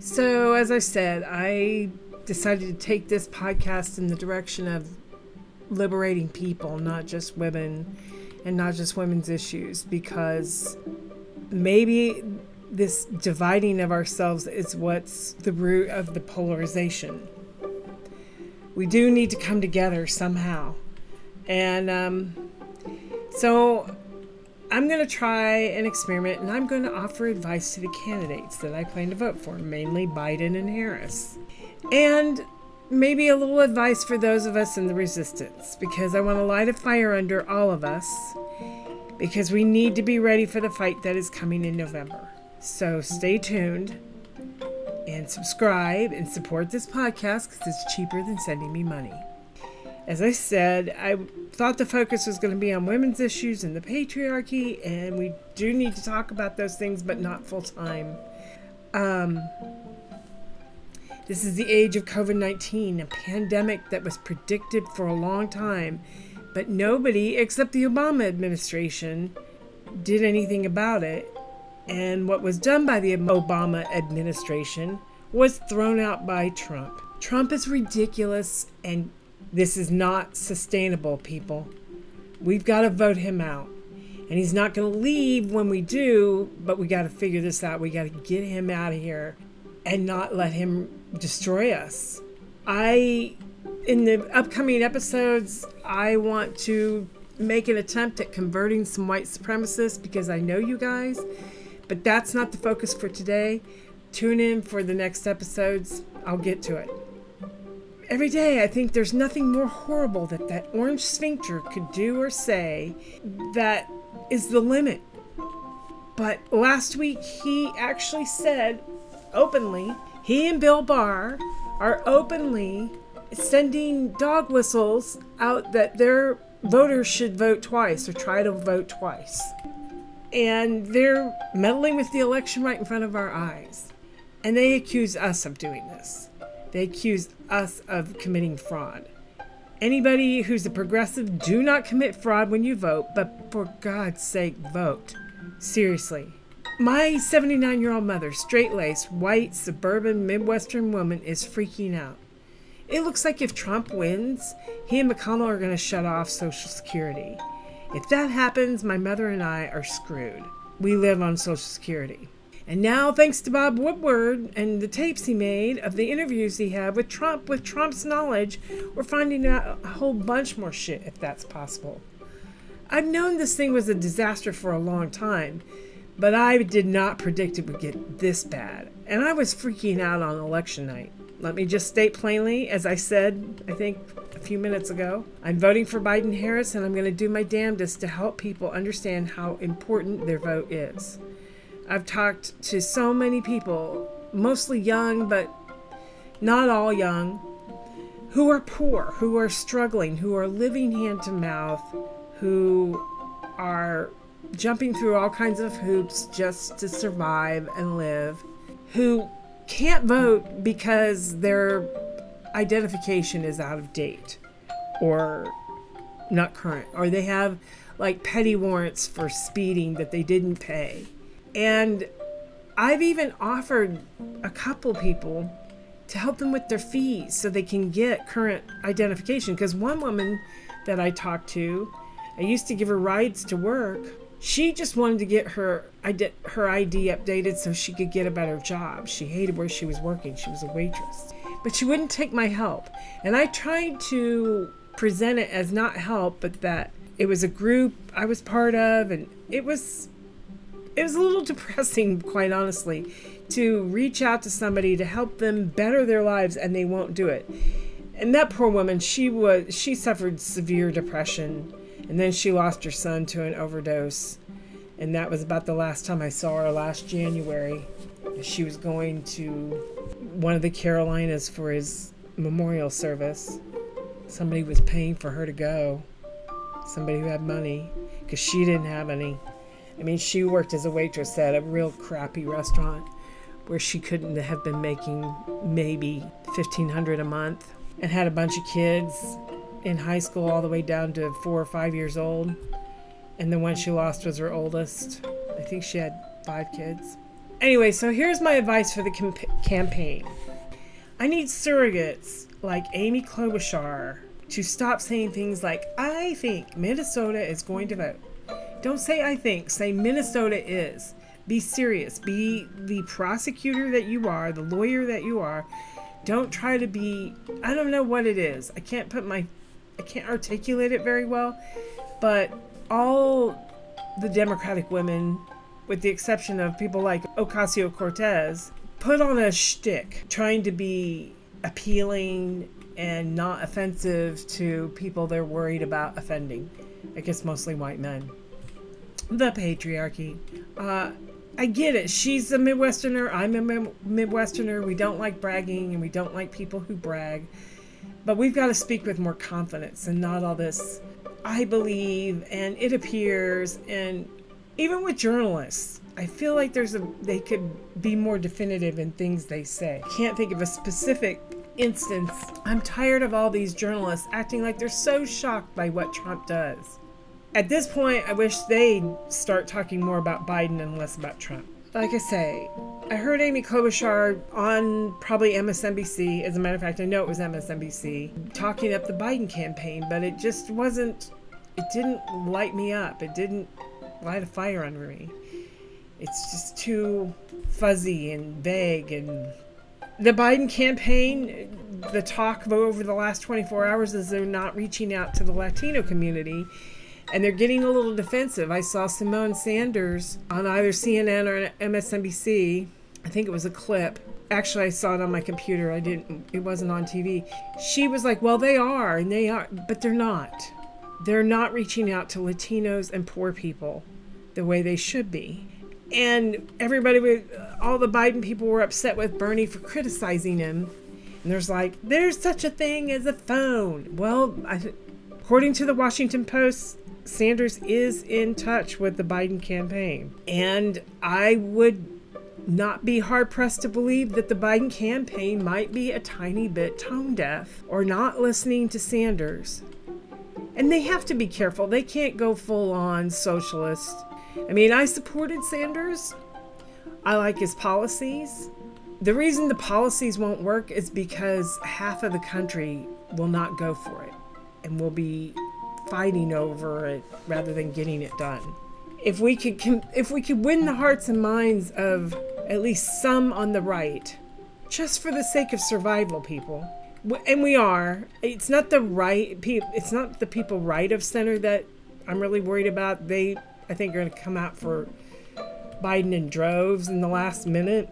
So, as I said, I decided to take this podcast in the direction of liberating people, not just women and not just women's issues, because maybe this dividing of ourselves is what's the root of the polarization. We do need to come together somehow. And um, so I'm going to try an experiment and I'm going to offer advice to the candidates that I plan to vote for, mainly Biden and Harris. And maybe a little advice for those of us in the resistance, because I want to light a fire under all of us, because we need to be ready for the fight that is coming in November. So stay tuned and subscribe and support this podcast because it's cheaper than sending me money. As I said, I thought the focus was going to be on women's issues and the patriarchy, and we do need to talk about those things, but not full time. Um, this is the age of COVID 19, a pandemic that was predicted for a long time, but nobody except the Obama administration did anything about it. And what was done by the Obama administration was thrown out by Trump. Trump is ridiculous and this is not sustainable, people. We've got to vote him out. And he's not going to leave when we do, but we got to figure this out. We got to get him out of here and not let him destroy us. I, in the upcoming episodes, I want to make an attempt at converting some white supremacists because I know you guys, but that's not the focus for today. Tune in for the next episodes. I'll get to it. Every day, I think there's nothing more horrible that that orange sphincter could do or say that is the limit. But last week, he actually said openly, he and Bill Barr are openly sending dog whistles out that their voters should vote twice or try to vote twice. And they're meddling with the election right in front of our eyes. And they accuse us of doing this. They accuse us of committing fraud. Anybody who's a progressive, do not commit fraud when you vote, but for God's sake, vote. Seriously. My 79 year old mother, straight laced, white, suburban, Midwestern woman, is freaking out. It looks like if Trump wins, he and McConnell are going to shut off Social Security. If that happens, my mother and I are screwed. We live on Social Security. And now, thanks to Bob Woodward and the tapes he made of the interviews he had with Trump, with Trump's knowledge, we're finding out a whole bunch more shit if that's possible. I've known this thing was a disaster for a long time, but I did not predict it would get this bad. And I was freaking out on election night. Let me just state plainly, as I said, I think a few minutes ago, I'm voting for Biden Harris and I'm going to do my damnedest to help people understand how important their vote is. I've talked to so many people, mostly young, but not all young, who are poor, who are struggling, who are living hand to mouth, who are jumping through all kinds of hoops just to survive and live, who can't vote because their identification is out of date or not current, or they have like petty warrants for speeding that they didn't pay and I've even offered a couple people to help them with their fees so they can get current identification. Because one woman that I talked to, I used to give her rides to work. She just wanted to get her her ID updated so she could get a better job. She hated where she was working. She was a waitress. But she wouldn't take my help. And I tried to present it as not help, but that it was a group I was part of and it was it was a little depressing, quite honestly, to reach out to somebody to help them better their lives and they won't do it. And that poor woman, she was she suffered severe depression and then she lost her son to an overdose. And that was about the last time I saw her last January. She was going to one of the Carolinas for his memorial service. Somebody was paying for her to go. Somebody who had money because she didn't have any. I mean, she worked as a waitress at a real crappy restaurant where she couldn't have been making maybe 1500 a month and had a bunch of kids in high school all the way down to 4 or 5 years old. And the one she lost was her oldest. I think she had 5 kids. Anyway, so here's my advice for the camp- campaign. I need surrogates like Amy Klobuchar to stop saying things like, I think Minnesota is going to vote. Don't say I think, say Minnesota is. Be serious. Be the prosecutor that you are, the lawyer that you are. Don't try to be, I don't know what it is. I can't put my, I can't articulate it very well, but all the Democratic women, with the exception of people like Ocasio Cortez, put on a shtick trying to be appealing and not offensive to people they're worried about offending. I guess mostly white men. The patriarchy. Uh, I get it. She's a Midwesterner. I'm a Midwesterner. We don't like bragging and we don't like people who brag. But we've got to speak with more confidence and not all this I believe and it appears and even with journalists I feel like there's a they could be more definitive in things they say. Can't think of a specific instance. I'm tired of all these journalists acting like they're so shocked by what Trump does. At this point, I wish they'd start talking more about Biden and less about Trump. Like I say, I heard Amy Klobuchar on probably MSNBC. As a matter of fact, I know it was MSNBC talking up the Biden campaign, but it just wasn't. It didn't light me up. It didn't light a fire under me. It's just too fuzzy and vague and the Biden campaign, the talk over the last 24 hours is they're not reaching out to the Latino community and they're getting a little defensive. I saw Symone Sanders on either CNN or MSNBC. I think it was a clip. Actually, I saw it on my computer. I didn't, it wasn't on TV. She was like, Well, they are, and they are, but they're not. They're not reaching out to Latinos and poor people the way they should be and everybody all the Biden people were upset with Bernie for criticizing him. And there's like, there's such a thing as a phone. Well, I, according to the Washington Post, Sanders is in touch with the Biden campaign. And I would not be hard pressed to believe that the Biden campaign might be a tiny bit tone deaf or not listening to Sanders. And they have to be careful. They can't go full on socialist I mean, I supported Sanders. I like his policies. The reason the policies won't work is because half of the country will not go for it and will be fighting over it rather than getting it done. If we could if we could win the hearts and minds of at least some on the right, just for the sake of survival, people, and we are. It's not the right people. It's not the people right of center that I'm really worried about. They I think are going to come out for Biden in droves in the last minute.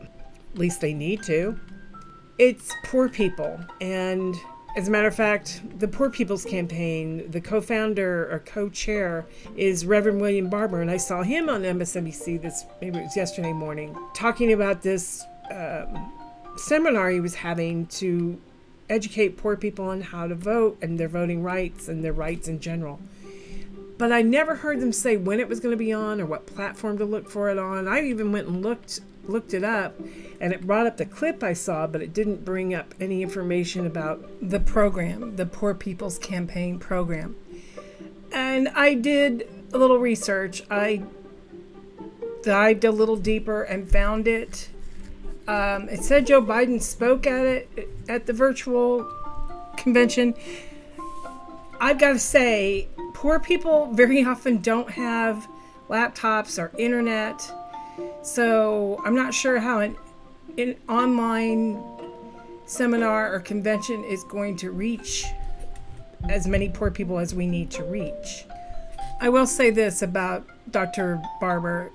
At least they need to. It's poor people. And as a matter of fact, the Poor People's Campaign, the co founder or co chair is Reverend William Barber. And I saw him on MSNBC this, maybe it was yesterday morning, talking about this um, seminar he was having to educate poor people on how to vote and their voting rights and their rights in general but I never heard them say when it was going to be on or what platform to look for it on. I even went and looked looked it up and it brought up the clip I saw, but it didn't bring up any information about the program, the Poor People's Campaign program. And I did a little research. I dived a little deeper and found it. Um, it said Joe Biden spoke at it at the virtual convention. I've got to say, poor people very often don't have laptops or internet. So I'm not sure how an, an online seminar or convention is going to reach as many poor people as we need to reach. I will say this about Dr. Barber.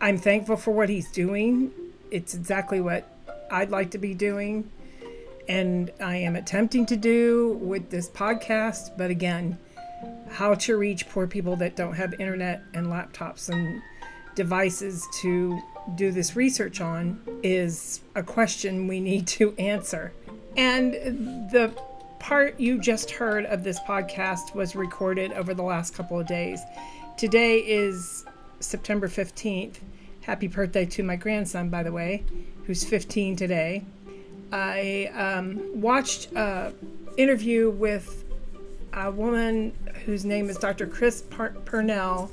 I'm thankful for what he's doing. It's exactly what I'd like to be doing. And I am attempting to do with this podcast. But again, how to reach poor people that don't have internet and laptops and devices to do this research on is a question we need to answer. And the part you just heard of this podcast was recorded over the last couple of days. Today is September 15th. Happy birthday to my grandson, by the way, who's 15 today. I um, watched an interview with a woman whose name is Dr. Chris Pernell.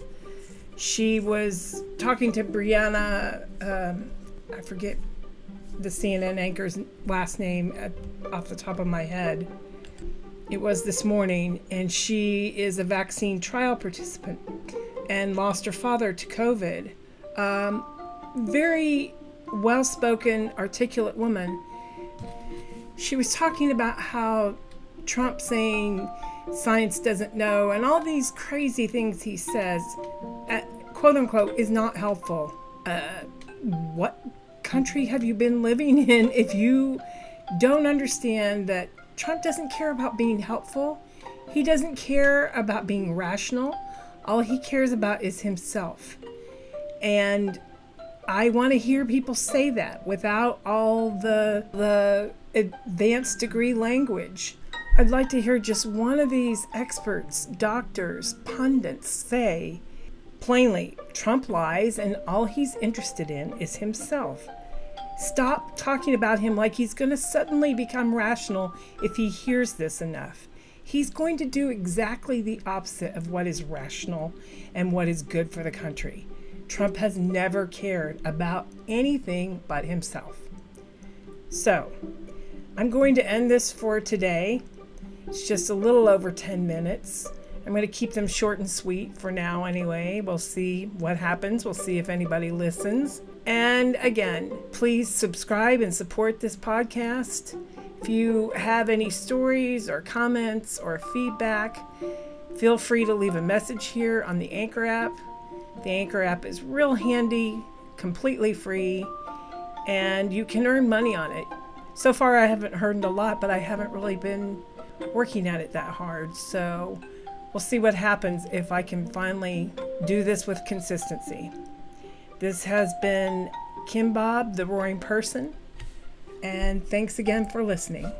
She was talking to Brianna um, I forget the CNN anchor's last name at, off the top of my head. It was this morning, and she is a vaccine trial participant and lost her father to COVID. Um, very well spoken, articulate woman. She was talking about how Trump saying science doesn't know and all these crazy things he says, uh, quote unquote, is not helpful. Uh, what country have you been living in if you don't understand that Trump doesn't care about being helpful. He doesn't care about being rational. All he cares about is himself. And I want to hear people say that without all the the advanced degree language. I'd like to hear just one of these experts, doctors, pundits say plainly Trump lies and all he's interested in is himself. Stop talking about him like he's going to suddenly become rational if he hears this enough. He's going to do exactly the opposite of what is rational and what is good for the country. Trump has never cared about anything but himself. So, I'm going to end this for today. It's just a little over 10 minutes. I'm going to keep them short and sweet for now, anyway. We'll see what happens. We'll see if anybody listens. And again, please subscribe and support this podcast. If you have any stories or comments or feedback, feel free to leave a message here on the Anchor app. The Anchor app is real handy, completely free, and you can earn money on it. So far, I haven't earned a lot, but I haven't really been working at it that hard. So we'll see what happens if I can finally do this with consistency. This has been Kim Bob, the Roaring Person, and thanks again for listening.